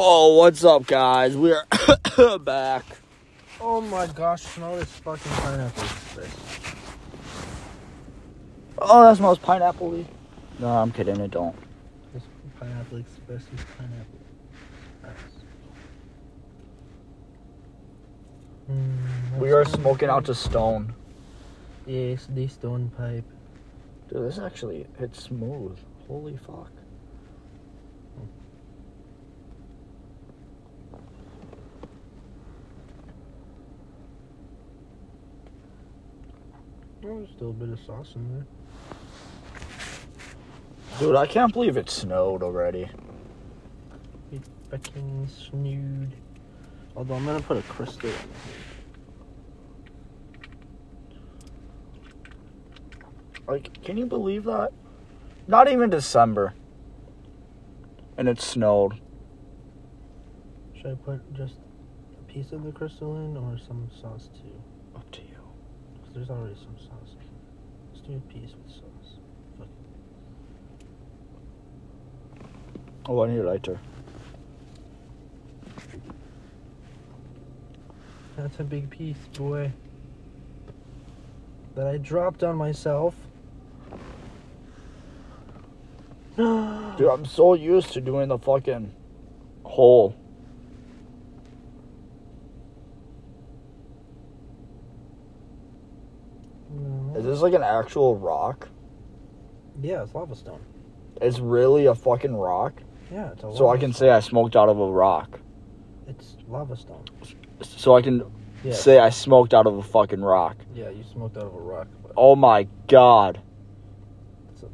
Whoa, what's up, guys? We're back. Oh my gosh, smell this fucking pineapple spice. Oh, that smells pineapple No, I'm kidding. It don't. This pineapple express is pineapple. Nice. Mm, We are smoking out to stone. Yes, the stone pipe. Dude, this actually it's smooth. Holy fuck. Oh, there's still a bit of sauce in there. Dude, I can't believe it snowed already. It fucking snood. Although I'm gonna put a crystal in it. Like, can you believe that? Not even December. And it snowed. Should I put just a piece of the crystal in or some sauce too? Up to you. There's already some sauce. Let's do a piece with sauce. Fuck. Oh, I need a lighter. That's a big piece, boy. That I dropped on myself. Dude, I'm so used to doing the fucking hole. No. Is this like an actual rock? Yeah, it's lava stone. It's really a fucking rock. Yeah, it's a So I can stone. say I smoked out of a rock. it's lava stone. So I can Yeah, say I smoked out of a fucking rock. yeah, you smoked out of a rock, Oh my god. it's a,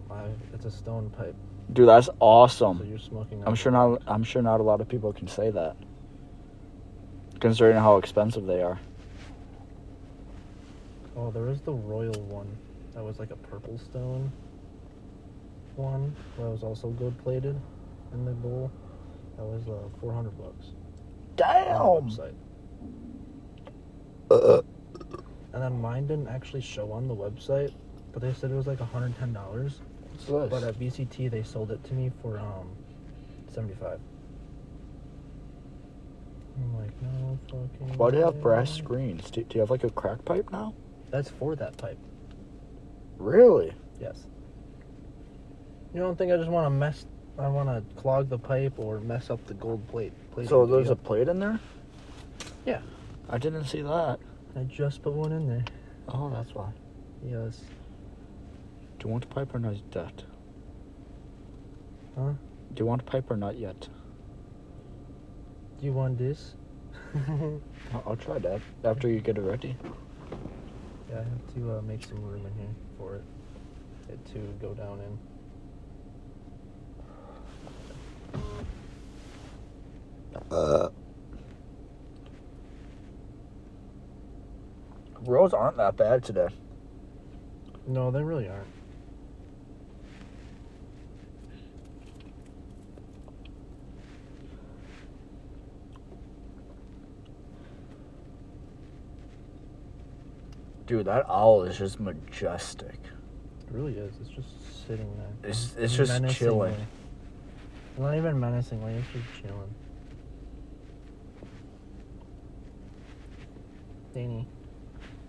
it's a stone pipe. Dude, that's So awesome. you're smoking. out I'm sure not. I'm sure not a lot of people can say that. Considering how expensive they are. Oh, there was the royal one. That was like a purple stone one. That was also gold plated in the bowl. That was uh, 400 bucks. on the Damn. website. Uh, And then mine didn't actually show on the website, but they said it was like $110. what's? But at BCT, they sold it to me for um 75. I'm like, no fucking. Why do you have brass screens? Do, do you have like a crack pipe now? That's for that pipe. Really? Yes. You don't think I just want to mess? I want to clog the pipe or mess up the gold plate. plate So there's a plate in there? Yeah. I didn't see that. I just put one in there. Oh, that's why. Yes. Do you want a pipe or not yet? Huh? Do you want a pipe or not yet? Do you want this? I'll, I'll try that after you get it ready. I have to uh, make some room in here for it. It to go down in. Uh. Roads aren't that bad today. No, they really aren't. Dude, that owl is just majestic. It really is. It's just sitting there. It's it's just Menacingly. chilling. Not even menacingly. It's just chilling. Danny,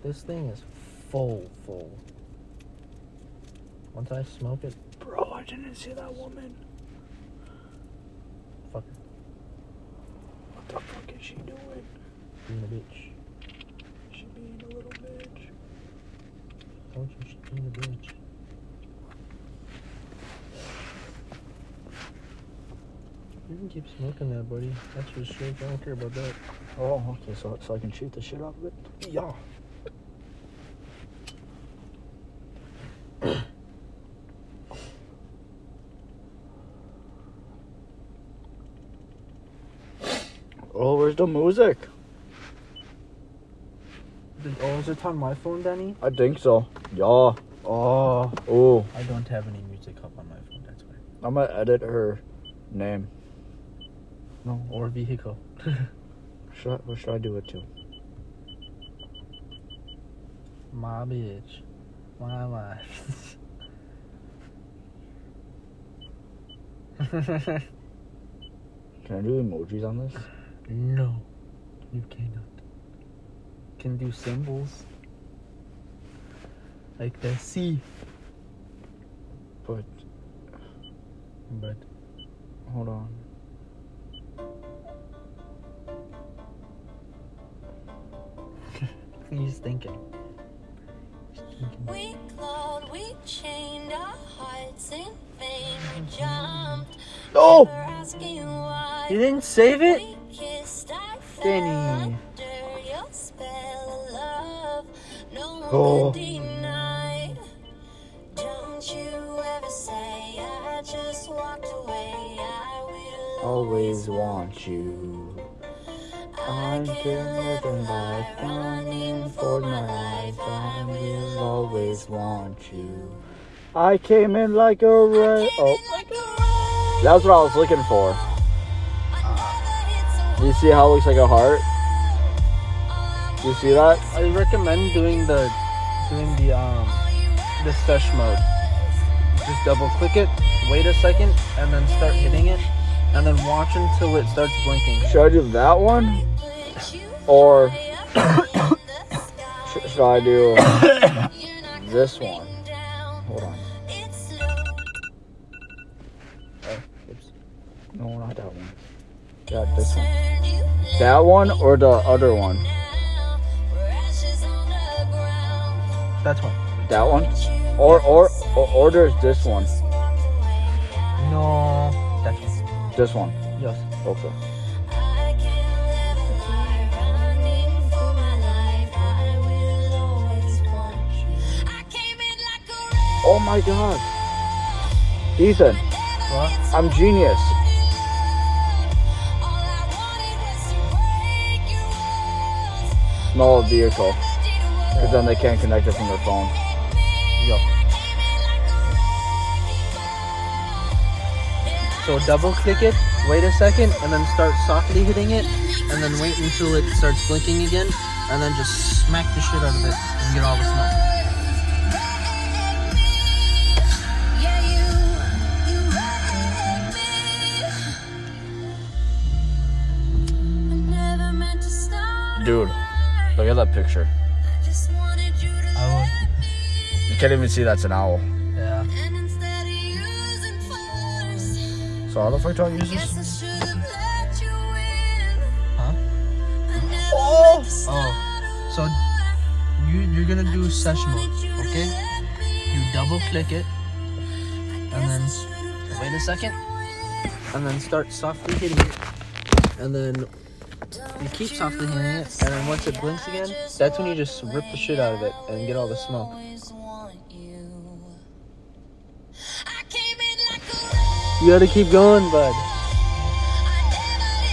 this thing is full, full. Once I smoke it, Bro, I didn't see that woman. fuck, What the fuck is she doing? being a bitch. She being a little bitch. Told you she's being a bitch. You can keep smoking that, buddy. That's your shit. I don't care about that. Oh, okay, so so I can shoot the shit out of it. Yeah. Oh, where's the music? Oh, is it on my phone, Danny? I think so. Yeah. Oh. Oh, I don't have any music up on my phone, that's why. I'm gonna edit her name. No, or vehicle. Should I, what should I do it to? My bitch. My life. Can I do emojis on this? No, you cannot. Can do symbols like the C, But but hold on. He's thinking. We clawed, we chained our hearts in vain. We jumped. Oh! Never. You didn't save it? We kissed, Danny. under your spell of love. No Oh. could deny. Don't I've been living life, running for my life. I will always want you. I came in like a ray. Oh, that's what I was looking for. You see how it looks like a heart? You see that? I recommend doing the doing the um the sesh mode. Just double click it, wait a second, and then start hitting it, and then watch until it starts blinking. Should I do that one? Or should I do this one? Hold on. Oh, oops. No, not that one. Yeah, this one. That one or the other one? That's one. That one? Or or or, or there's this one. No, that's one. This one. Yes. Okay. Oh my god. Ethan, What? I'm genius. Small vehicle. Because then they can't connect it from their phone. Yo. So double click it, wait a second, and then start softly hitting it, and then wait until it starts blinking again, and then just smack the shit out of it and get all the Dude, look at that picture. I You can't even see that's an owl. Yeah. So how the fuck do I use this? Huh? Oh! Oh. So you you're gonna do session mode, okay? You double click it, and then wait a second, and then start softly hitting it, and then you keep softly hitting it, and then once it blinks again, that's when you just rip the shit out of it and get all the smoke. You gotta keep going, bud.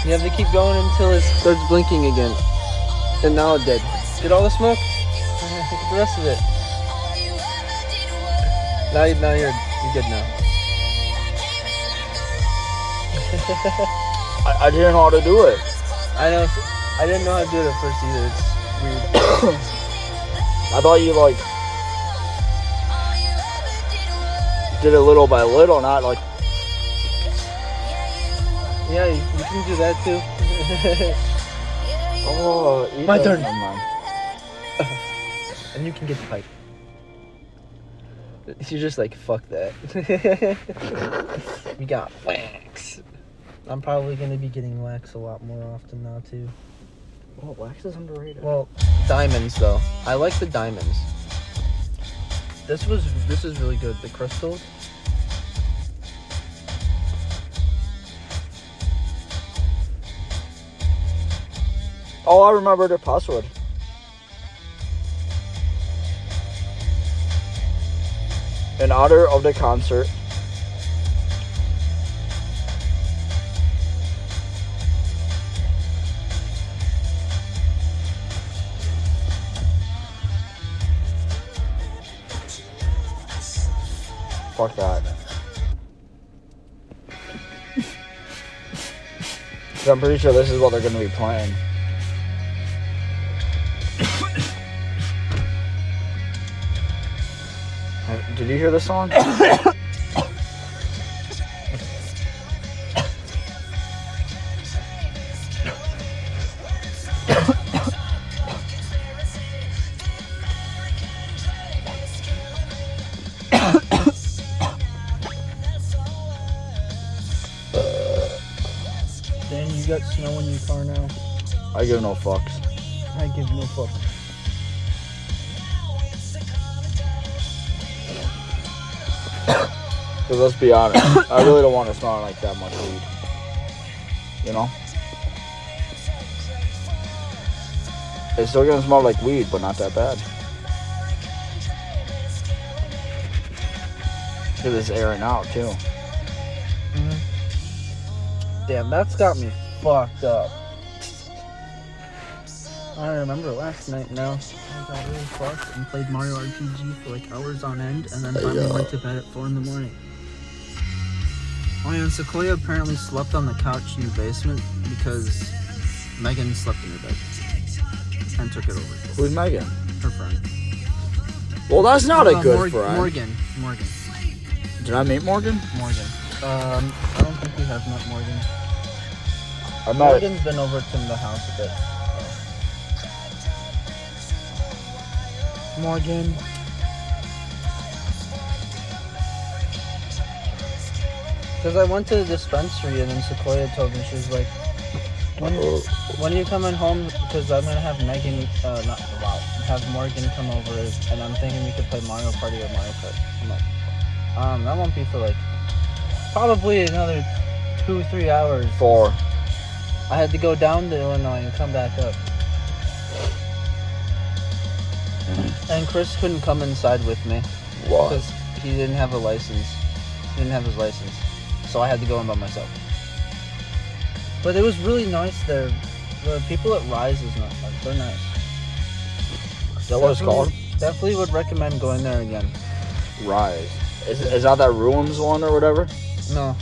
You have to keep going until it starts blinking again. And now it did. Get all the smoke? Get the rest of it. Now, you- now you're, you're good now. I, I didn't know how to do it. I know. I didn't know how to do it at first either. It's weird. I thought you like did it little by little, not like Yeah, you, you can do that too. oh. Ethan, My turn. Never mind. and you can get the pipe. You're just like, fuck that. we got wax. I'm probably gonna be getting wax a lot more often now too. Well, wax is underrated. Well, diamonds though. I like the diamonds. This was this is really good. The crystals. Oh, I remember the password. In honor of the concert. Fuck that. I'm pretty sure this is what they're gonna be playing. Uh, Did you hear the song? snow in your car now? I give no fucks. I give no fucks. Because let's be honest, I really don't want to smell like that much weed. You know? It's still gonna smell like weed, but not that bad. Because it's airing out too. Mm-hmm. Damn, that's got me fucked up. I remember last night now. I got really fucked and played Mario RPG for like hours on end and then finally went to bed at 4 in the morning. Oh yeah, and Sequoia apparently slept on the couch in the basement because Megan slept in her bed and took it over. Who's Megan? Her friend. Well, that's not a Uh, good Mor- friend. Morgan. Morgan. Did I meet Morgan? Morgan. Um, I don't think we have met Morgan. I met. Morgan's been over to the house a bit. Morgan. Because I went to the dispensary and then Sequoia told me, she was like, when, when are you coming home? Because I'm going to have Megan, uh, not, wow, have Morgan come over and I'm thinking we could play Mario Party or Mario Kart. I'm like, um, that won't be for like, probably another two, three hours. Four. I had to go down to Illinois and come back up. Mm-hmm. And Chris couldn't come inside with me What? because he didn't have a license. He didn't have his license. So I had to go in by myself. But it was really nice there. The people at Rise is not they're nice. Is that what it's called? Definitely- Definitely would recommend going there again. Rise. Is, is that that ruins one or whatever? No.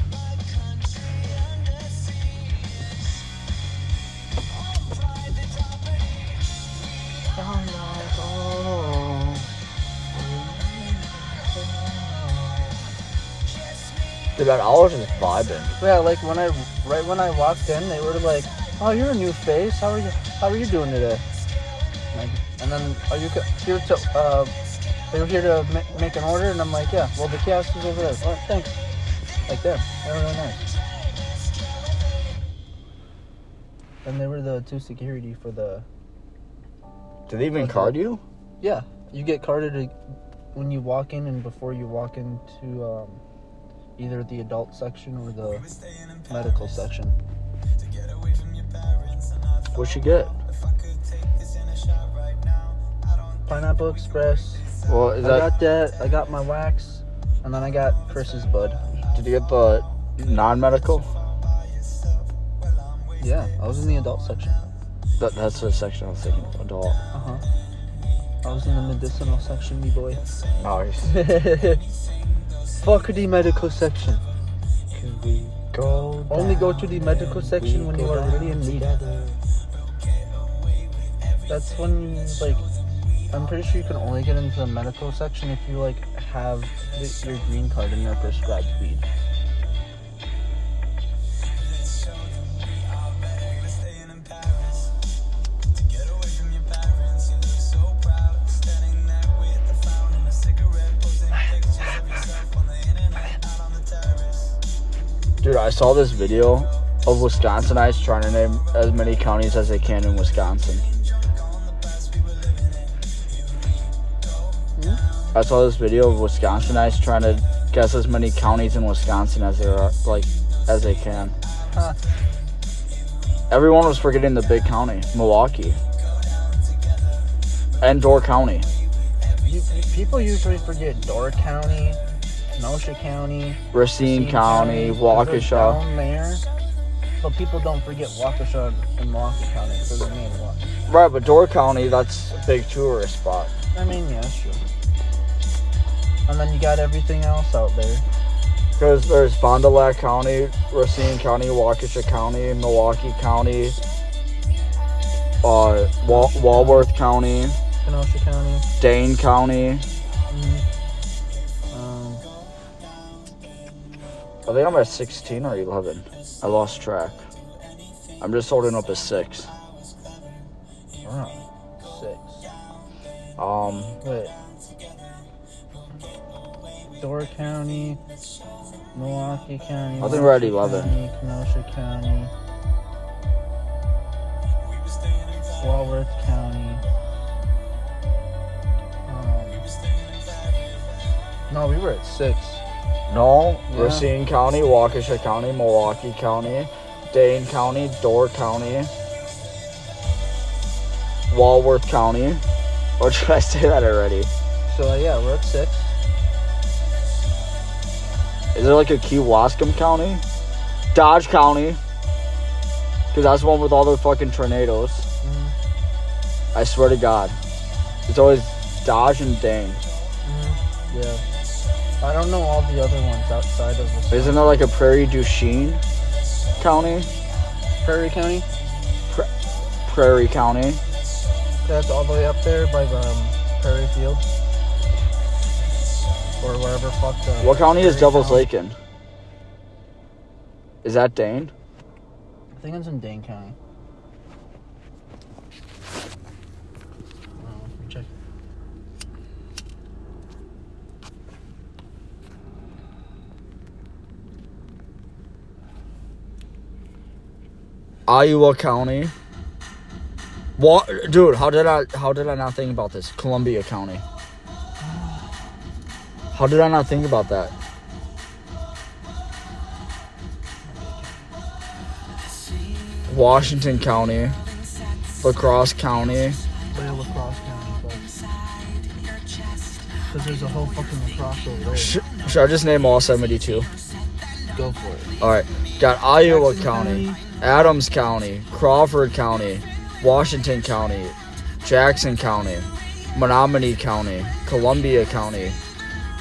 That I was just vibing. Yeah, like when I right when I walked in, they were like, "Oh, you're a new face. How are you? How are you doing today?" Like, and then, are you here to? Uh, are you here to ma- make an order? And I'm like, "Yeah." Well, the kiosk is over there. Oh, thanks. Like there, they were really nice. And they were the two security for the. Did they even card you? Yeah, you get carded when you walk in and before you walk into um, either the adult section or the medical section. What'd you get? Pineapple Express. Well, is I that? got that. I got my wax, and then I got Chris's bud. Did you get the non-medical? Yeah, I was in the adult section. That, that's the section I was thinking. of, Adult. Uh huh. I was in the medicinal section, me boy. Nice. Fuck the medical section. Can we go? Only go to the medical section when you are really in need. That's when you like. I'm pretty sure you can only get into the medical section if you like have the, your green card and your prescribed weed. I saw this video of Wisconsinites trying to name as many counties as they can in Wisconsin. I saw this video of Wisconsinites trying to guess as many counties in Wisconsin as there are, like, as they can. Huh. Everyone was forgetting the big county, Milwaukee, and Door County. You, you- people usually forget Door County, Kenosha County, Racine County, because they're Waukesha. down there. But people don't forget Waukesha and Milwaukee County because they're named one. Right, but Door County, that's a big tourist spot. I mean, yeah, sure. And then you got everything else out there. Because there's Fond du Lac County, Racine County, Waukesha County, Milwaukee County, uh, Wal- Walworth County, Kenosha County. Dane County. Mm. I think I'm at 16 or 11? I lost track. I'm just holding up a 6. 6. Um. Wait. Door County, Milwaukee County. I think we're at 11. Kenosha County, Walworth County. Um, no, we were at 6. No, Yeah. Racine County, Waukesha County, Milwaukee County, Dane County, Door County, Walworth County. Or should I say that already? So uh, yeah, we're at six. Is there like a Key Wascom County? Dodge County. Because that's the one with all the fucking tornadoes. Mm-hmm. I swear to God. It's always Dodge and Dane. Mm-hmm. Yeah. I don't know all the other ones outside of the Isn't there like a Prairie du Chien County? Prairie County. Prairie County. That's all the way up there by the um, Prairie Field. Or wherever fuck the. What county is Devil's County- Lake in? Is that Dane? I think it's in Dane County. Iowa County. What, dude? How did I? How did I not think about this? Columbia County. How did I not think about that? Washington County, La Crosse County. La Crosse county, because there's a whole fucking lacrosse over there. Sh- should I just name all 72? Go for it. All right. Got Iowa County, County. Adams County, Crawford County, Washington County, Jackson County, Menominee County, Columbia County,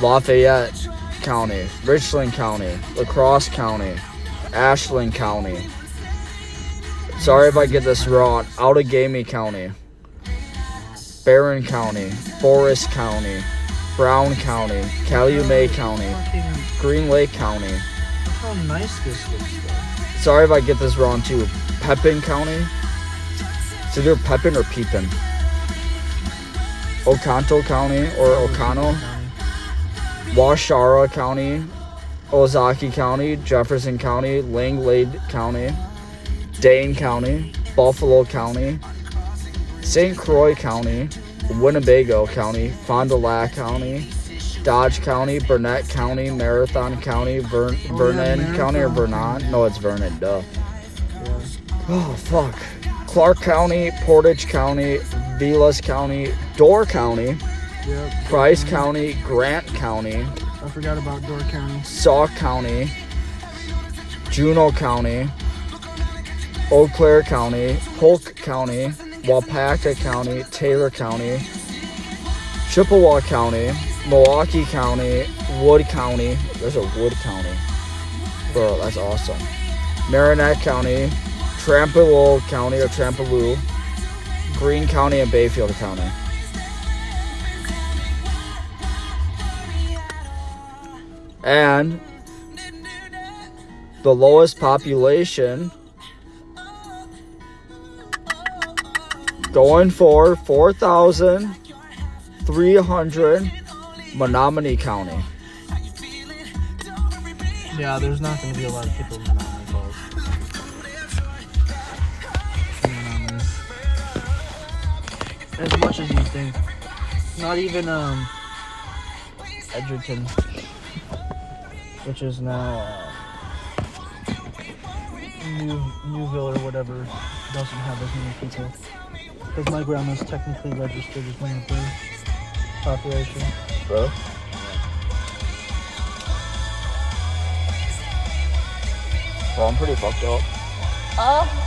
Lafayette County, Richland County, La Crosse County, Ashland County. Sorry if I get this wrong. Outagamie County, Barron County, Forest County, Brown County, Calumet County, Green Lake County. How nice this looks, though. Sorry if I get this wrong too. Pepin County. It's either Pepin or Peepin. Oconto County or Ocano. Waushara County. Ozaukee County. Jefferson County. Langlade County. Dane County. Buffalo County. St. Croix County. Winnebago County. Fond du Lac County. Dodge County, Burnett County, Marathon County, Vern- Oh, yeah, Vernon County or Vernon? No, it's Vernon, duh. Yeah. Oh, fuck. Clark County, Portage County, Vilas County, Door County, Yep. Price County, Grant County, I forgot about Door County. Sauk County, Juneau County, Eau Claire County, Polk County, Waupaca County, Taylor County, Chippewa County, Milwaukee County, Wood County. There's a Wood County. Bro, that's awesome. Marinette County, Trampalo County or Trampaloo, Greene County, and Bayfield County. And the lowest population going for 4,300 Menominee County. Yeah, there's not going to be a lot of people in Menomonee Falls. As much as you think. Not even um Edgerton, which is now uh, New Newville or whatever, doesn't have as many people. Because my grandma's technically registered as one of the population. Bro. Well, I'm pretty fucked up. Oh.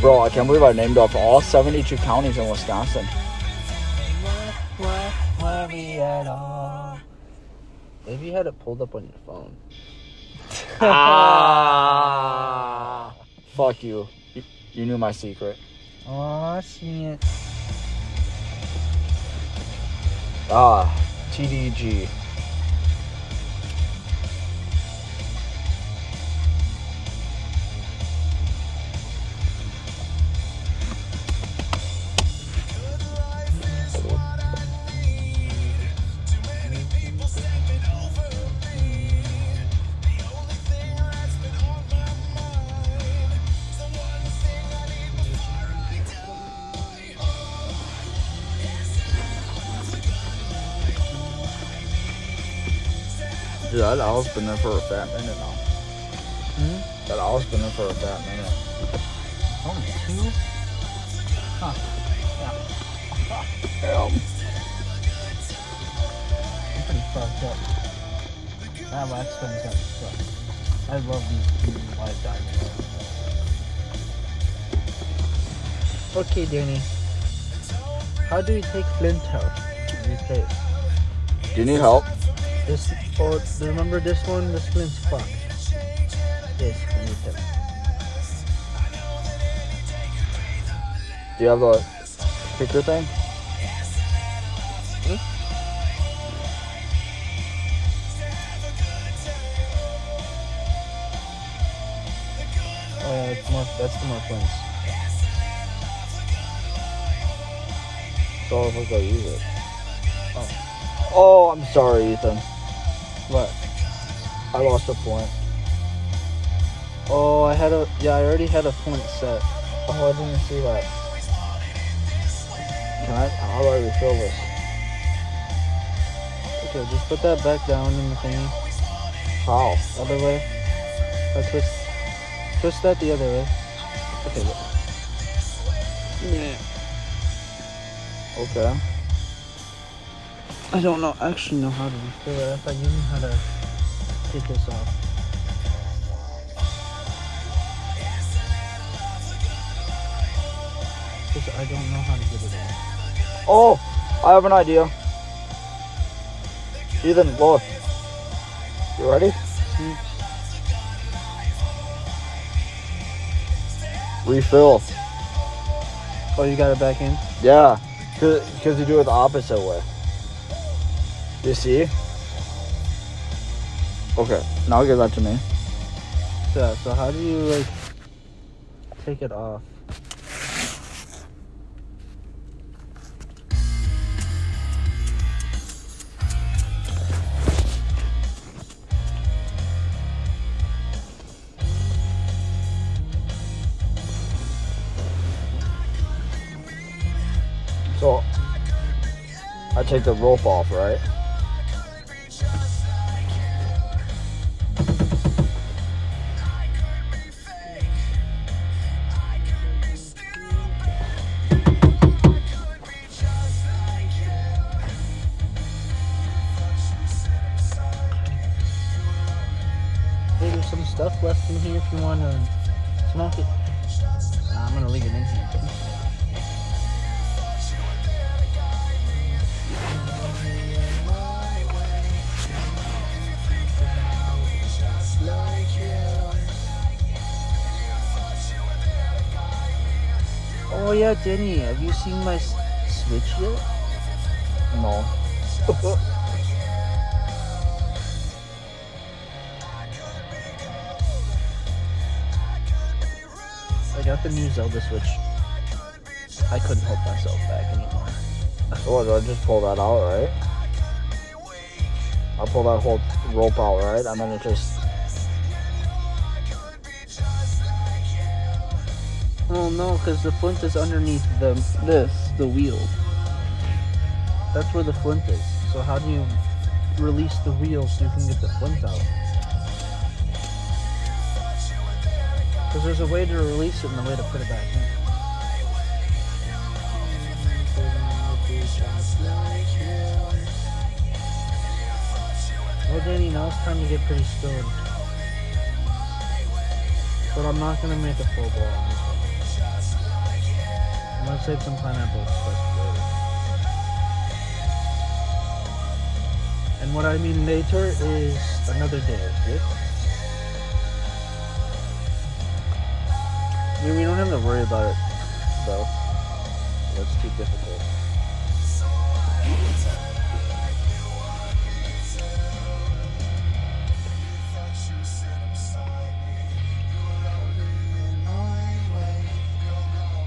Bro, I can't believe I named off all 72 counties in Wisconsin. Maybe you had it pulled up on your phone. Ah, fuck you. you. You knew my secret. Oh shit. Ah, TDG. That owl's been there for a fat minute now. Hmm? That owl's been there for a fat minute. Only two? Huh. Yeah. I'm pretty fucked up. That last gun's got me fucked. I love these two live diamonds. Okay, Danny. How do we take Flint out? Do you need help? This, oh, remember this one? This Flint's fucked. This, I need them. Do you have the picture thing? Oh yeah, it's more, that's the more Flints. So if I go use it. Oh. Oh, I'm sorry, Ethan. What? I lost a point. Oh, I had a, yeah, I already had a point set. Oh, I didn't see that. Can I? How do I refill this? Okay, just put that back down in the thingy. How? Other way. Or twist. Twist that the other way. Okay. look. Okay. I don't know. Actually, know how to refill it. I thought you knew how to take this off. Cause I don't know how to get it off. Oh, I have an idea. Ethan, look. You ready? Hmm. Refill. Oh, you got it back in? Yeah, because you do it the opposite way. You see? Okay, now give that to me. Yeah, so how do you, like, take it off? So, I take the rope off, right? Denny, have you seen my Switch yet? No. I got the new Zelda Switch. I couldn't hold myself back anymore. What, do I just pull that out, right? I pull that whole rope out, right? I'm gonna just. Oh no, because the flint is underneath the this, the wheel. That's where the flint is. So how do you release the wheel so you can get the flint out? Because there's a way to release it and a way to put it back in. Well, Danny, now it's time to get pretty stoned. But I'm not gonna make a full ball on this one. I'm gonna save some pineapple express for later. And what I mean later is another day? I mean, we don't have to worry about it, though. That's too difficult.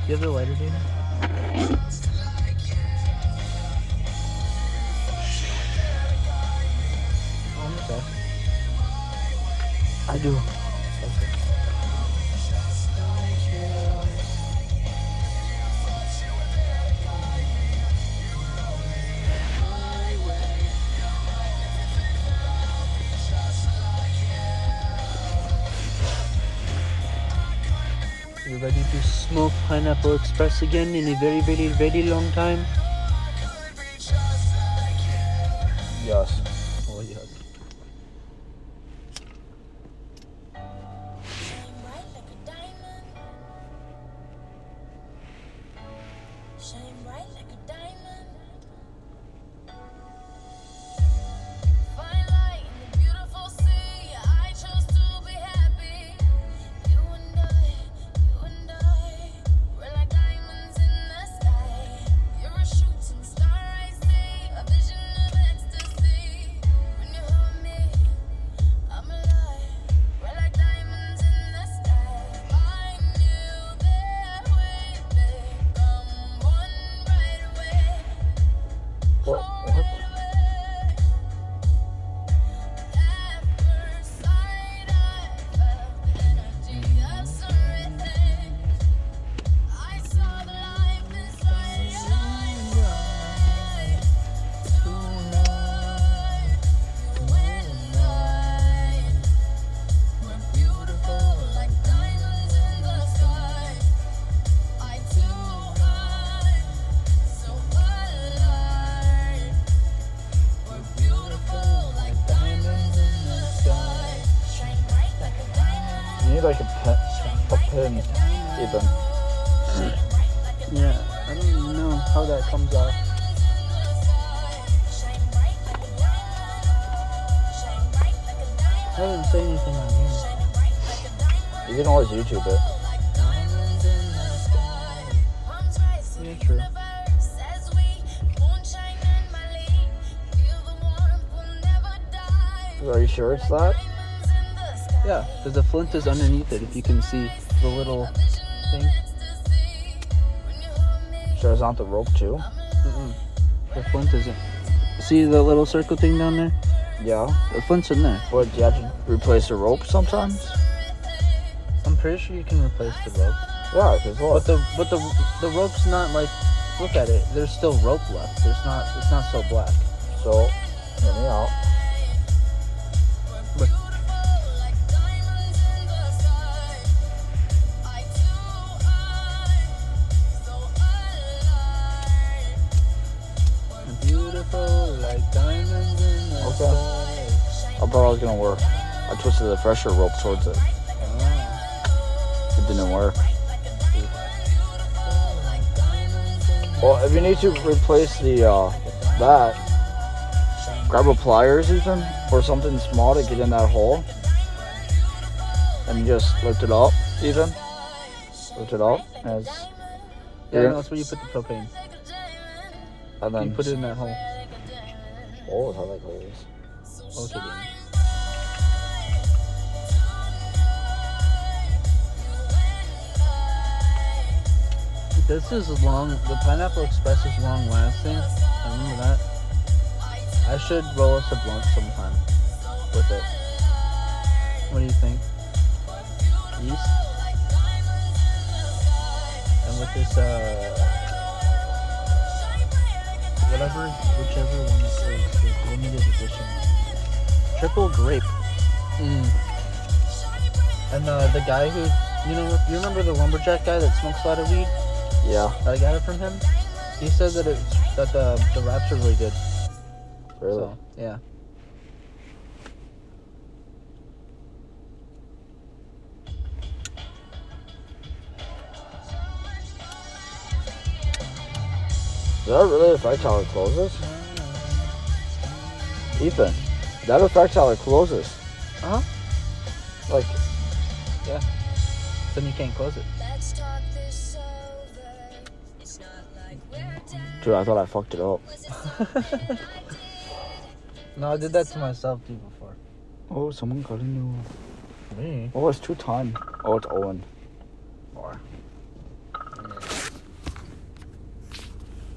You have the lighter, Dana? Oh, okay. I do. Ready to smoke Pineapple Express again in a very, very, very long time? Yes. Warmth, we'll never die. Are you sure it's that? Diamonds in the sky. Yeah, because the flint is underneath it. If you can see the little thing. Sure it's not the rope too? Mm-mm. The flint isn't. See the little circle thing down there? Yeah. The flint's in there. But do you have to replace the rope sometimes? I'm pretty sure you can replace the rope. Yeah, because But the but the the rope's not like. Look at it. There's still rope left. There's not. It's not so black. So, hear me out. But like diamonds in the Okay. sky. I thought I was gonna work. I twisted the fresher rope towards it. Didn't work. Well, if you need to replace the uh, that, grab a pliers, Ethan, or something small to get in that hole, and you just lift it up, even. Lift it up, and, it's, Yeah, Yeah. that's where you put the propane. and then You put it in that hole. Oh, how that goes. Okay, then. This is long. The Pineapple Express is long lasting. I remember that. I should roll us a blunt sometime with it. What do you think? Yeast? And with this, uh, whatever, whichever one it is, the limited edition. Triple grape. Mm. And uh, the guy who, you know, you remember the lumberjack guy that smokes a lot of weed? Yeah, I got it from him. He said that it's that the the wraps are really good. really. So yeah. Does that really affect how it closes? Ethan, that affects how it closes. Uh huh. Like, yeah. Then you can't close it. Dude, I thought I fucked it up. No, I did that to myself too before. Oh, someone calling you. Me. Oh, it's two time. Oh, it's Owen. Or.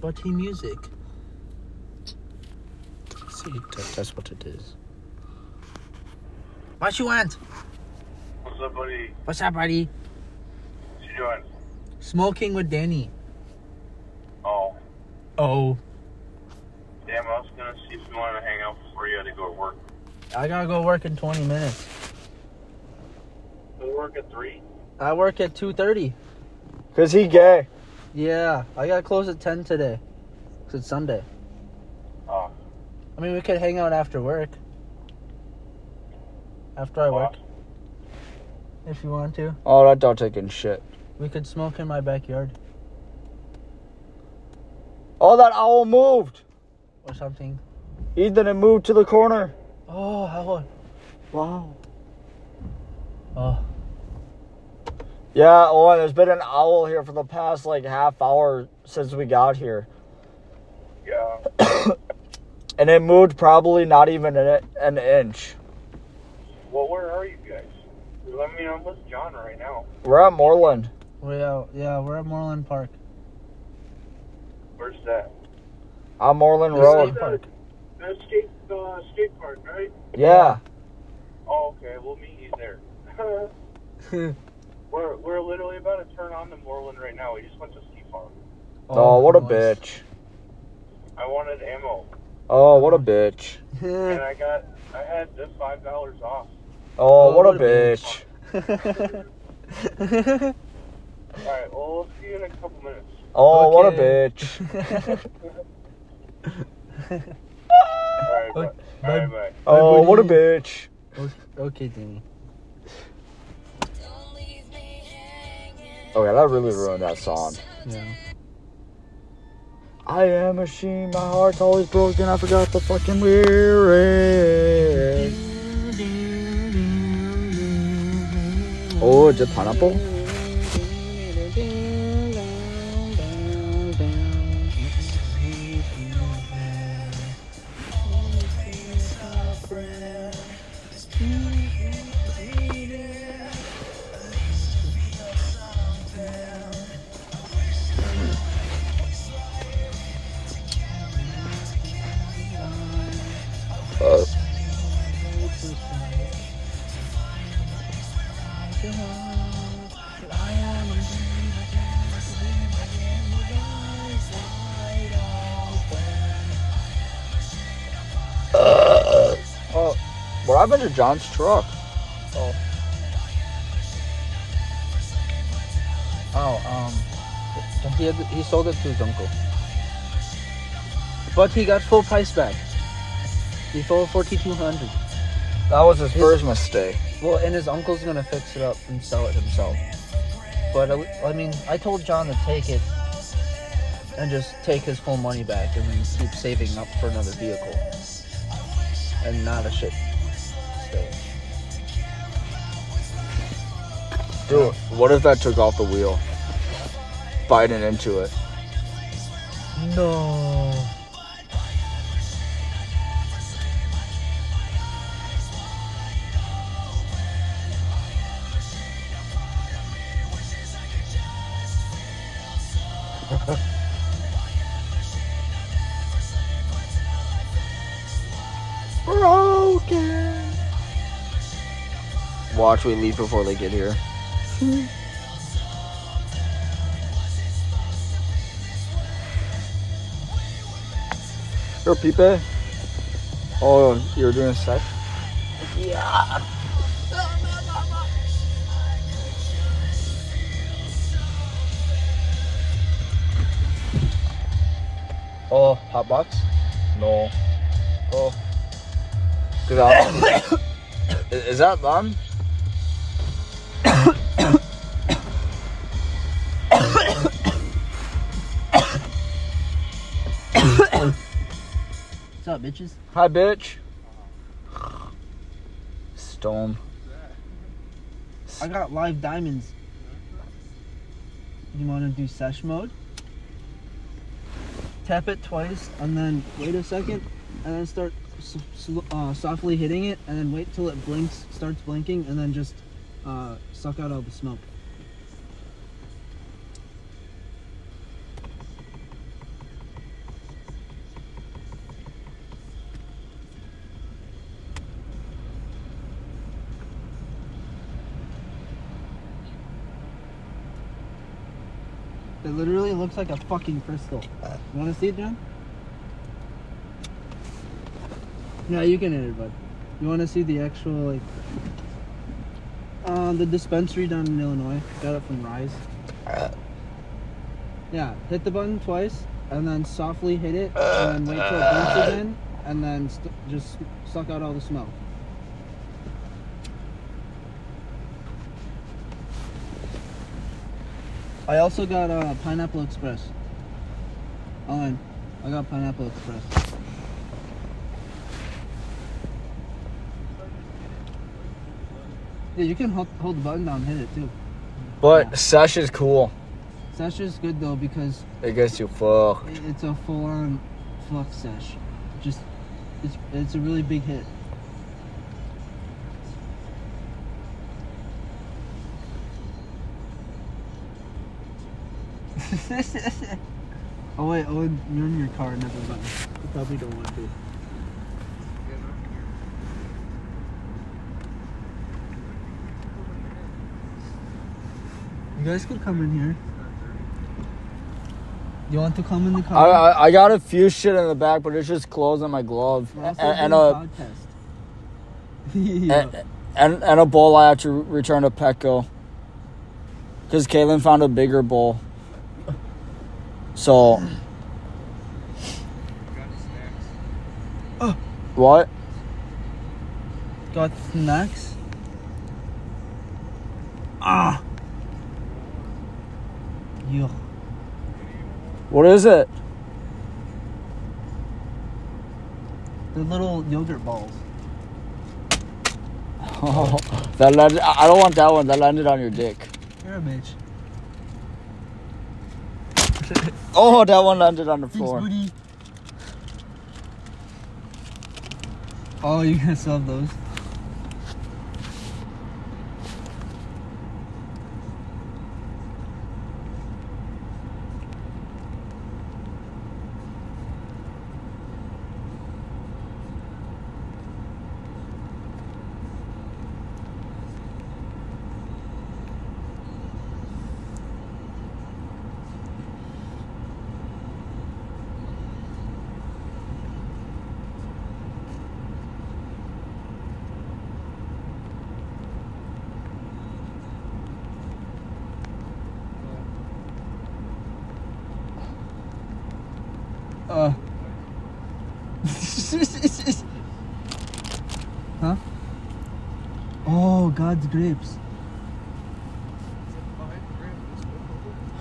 Butty music. See, that's what it is. What you want? What's up, buddy? What's up, buddy? What you doing? Smoking with Danny. Oh, damn, I was gonna see if you wanted to hang out before you had to go to work. I gotta go work in 20 minutes. You work at 3? I work at 2:30. Cause he gay. Yeah, I gotta close at 10 today. Cause it's Sunday. Oh, I mean, we could hang out after work. After I work, awesome. if you want to. Oh, that dog taking shit. We could smoke in my backyard Oh, that owl moved. or something. Ethan, it moved to the corner. Oh, how? Wow. Oh, Yeah, oh, there's been an owl here for the past like half hour since we got here. Yeah. And it moved probably not even an, an inch. Well, where are you guys? Let me know. I'm with John right now. We're at Moreland. we out. Yeah, we're at Moreland Park. Where's that? On Moreland The Road. skate park. The skate, uh, skate park, right? Yeah. Oh, okay. We'll meet you there. we're we're literally about to turn on the Moreland right now. We just went to Ski Farm. Oh, what a bitch. I wanted ammo, Oh, what a bitch. and I got I had the five dollars off. Oh, Oh, what a what a bitch. bitch. All right. Well, we'll see you in a couple minutes. Oh, what a Okay. bitch. All right. Okay, Bye. All right. Bye. Oh, what a bitch. okay, Danny. Don't leave me hanging. Okay, that really ruined that song. Yeah. I am a machine, my heart's always broken, I forgot the fucking lyrics. Oh, is it pineapple? Happened to John's truck? Oh, Oh, um, he had, he sold it to his uncle, but he got full price back. He sold forty two hundred. That was his His- first mistake. Well, and his uncle's gonna fix it up and sell it himself. But uh, I mean, I told John to take it and just take his full money back and then keep saving up for another vehicle and not a shit. Dude, what if that took off the wheel? Biting into it. No. Broken. Watch we leave before they get here. Here, Pipe. Oh, you're doing a set? Yeah. Oh, hot box. No. Oh, is, that them? Up, bitches? Hi, bitch. Stone. I got live diamonds. You want to do sesh mode? Tap it twice and then wait a second and then start uh, softly hitting it and then wait till it blinks, starts blinking and then just uh, suck out all the smoke. It literally looks like a fucking crystal. You want to see it, John? Yeah, you can hit it, bud. You want to see the actual like uh, the dispensary down in Illinois? Got it from Rise. Yeah, hit the button twice, and then softly hit it, and then wait till it blinks again, and then st- just suck out all the smoke. I also got uh, Pineapple Express. Owen, I got Pineapple Express. Yeah, you can hold, hold the button down, and hit it too. But Sesh is cool. Sesh is good though because It gets you fucked. it- it's a full-on fuck sesh. Just it's it's a really big hit. oh wait, Owen, you're in your car, never mind. You probably don't want to. You guys could come in here. You want to come in the car? I I got a few shit in the back, but it's just clothes on my glove We're and, also and doing a podcast. yeah. and, and and a bowl I have to return to Petco. Cause Caitlin found a bigger bowl. So. What? Got snacks. Ah. Yuck. What is it? The little yogurt balls. Oh, that landed. I I don't want that one. That landed on your dick. You're a bitch. Oh, that one landed on the Thanks, floor. buddy. Oh, you gonna sell those? Uh. huh? Oh, God's grapes.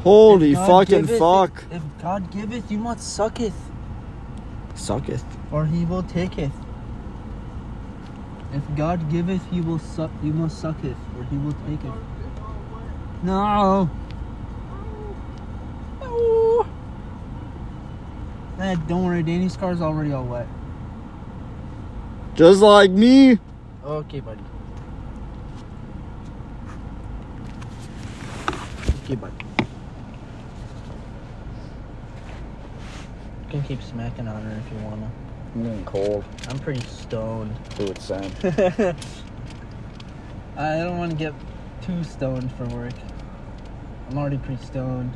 Holy fucking giveth- fuck! If, if God giveth, you must sucketh, Sucketh. or he will taketh. If God giveth, he will suck. You must sucketh, or he will taketh. No. No. Eh, don't worry, Danny's car's already all wet. Just like me. Okay, buddy. Okay, buddy. You can keep smacking on her if you wanna. I'm getting cold. I'm pretty stoned. Do it, Sam. I don't want to get too stoned for work. I'm already pretty stoned.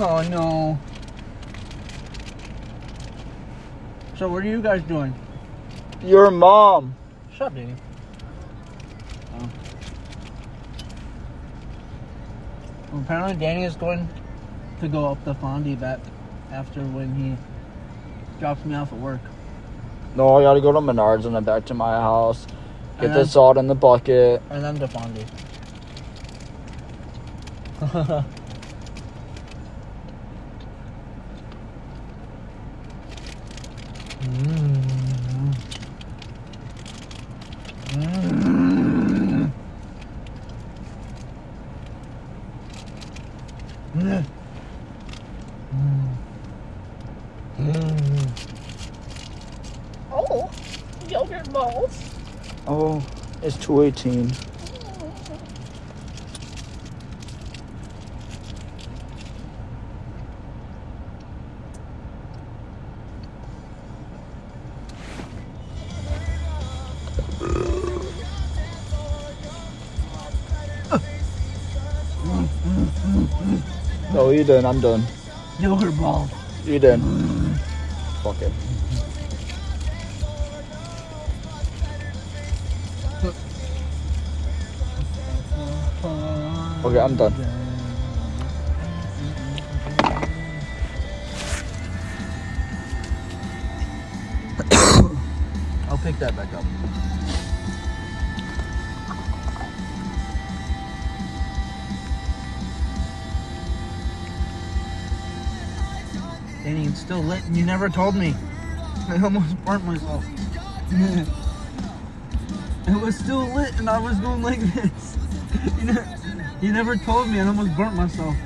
Oh no. So what are you guys doing? Your mom. Shut up, Danny. Oh. Well, apparently Danny is going to go up the Fondy back after when he drops me off at work. No, I gotta go to Menards and then back to my house. Get And the salt in the bucket. And then to Fondy. Mm. Mm. Mm. Mm. Oh, yogurt balls. Oh, it's 218. No, you done. I'm done. Yogurt ball. You done. Fuck it. Okay, I'm done. I'll pick that back up. Danny, it's still lit and you never told me. I almost burnt myself. it was still lit and I was going like this. you, ne- you never told me I almost burnt myself.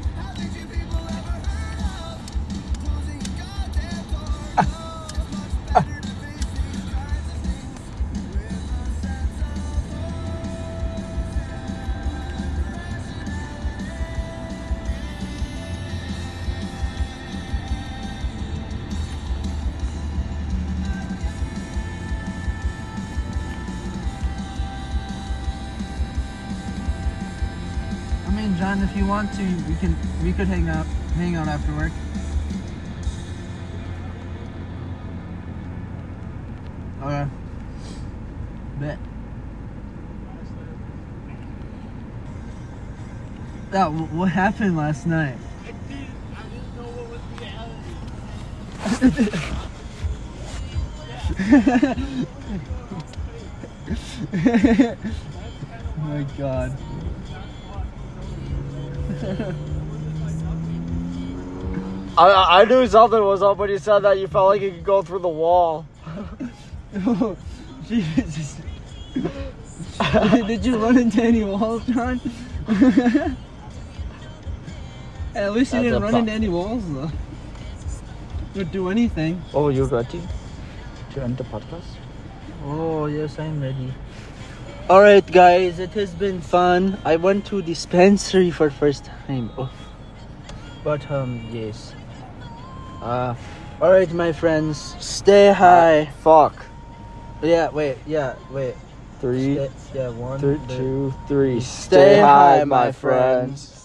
John, if you want to, we can we could hang out hang out after work. Okay. Bet. Yeah, wh- what happened last night? oh my god. I I knew something was up when you said that you felt like you could go through the wall. Jesus. Did you run into any walls, John? At least you That's didn't run into any walls, though. Or do anything. Oh, you're ready to end the podcast? Oh, yes, I'm ready. Alright, guys, it has been fun. I went to dispensary for first time. Oh. But, um, yes. Uh, alright, my friends, stay high. Fuck. Yeah, wait, yeah, wait. Three, Stay, yeah, one, three, two. two, three. Stay high, my friends.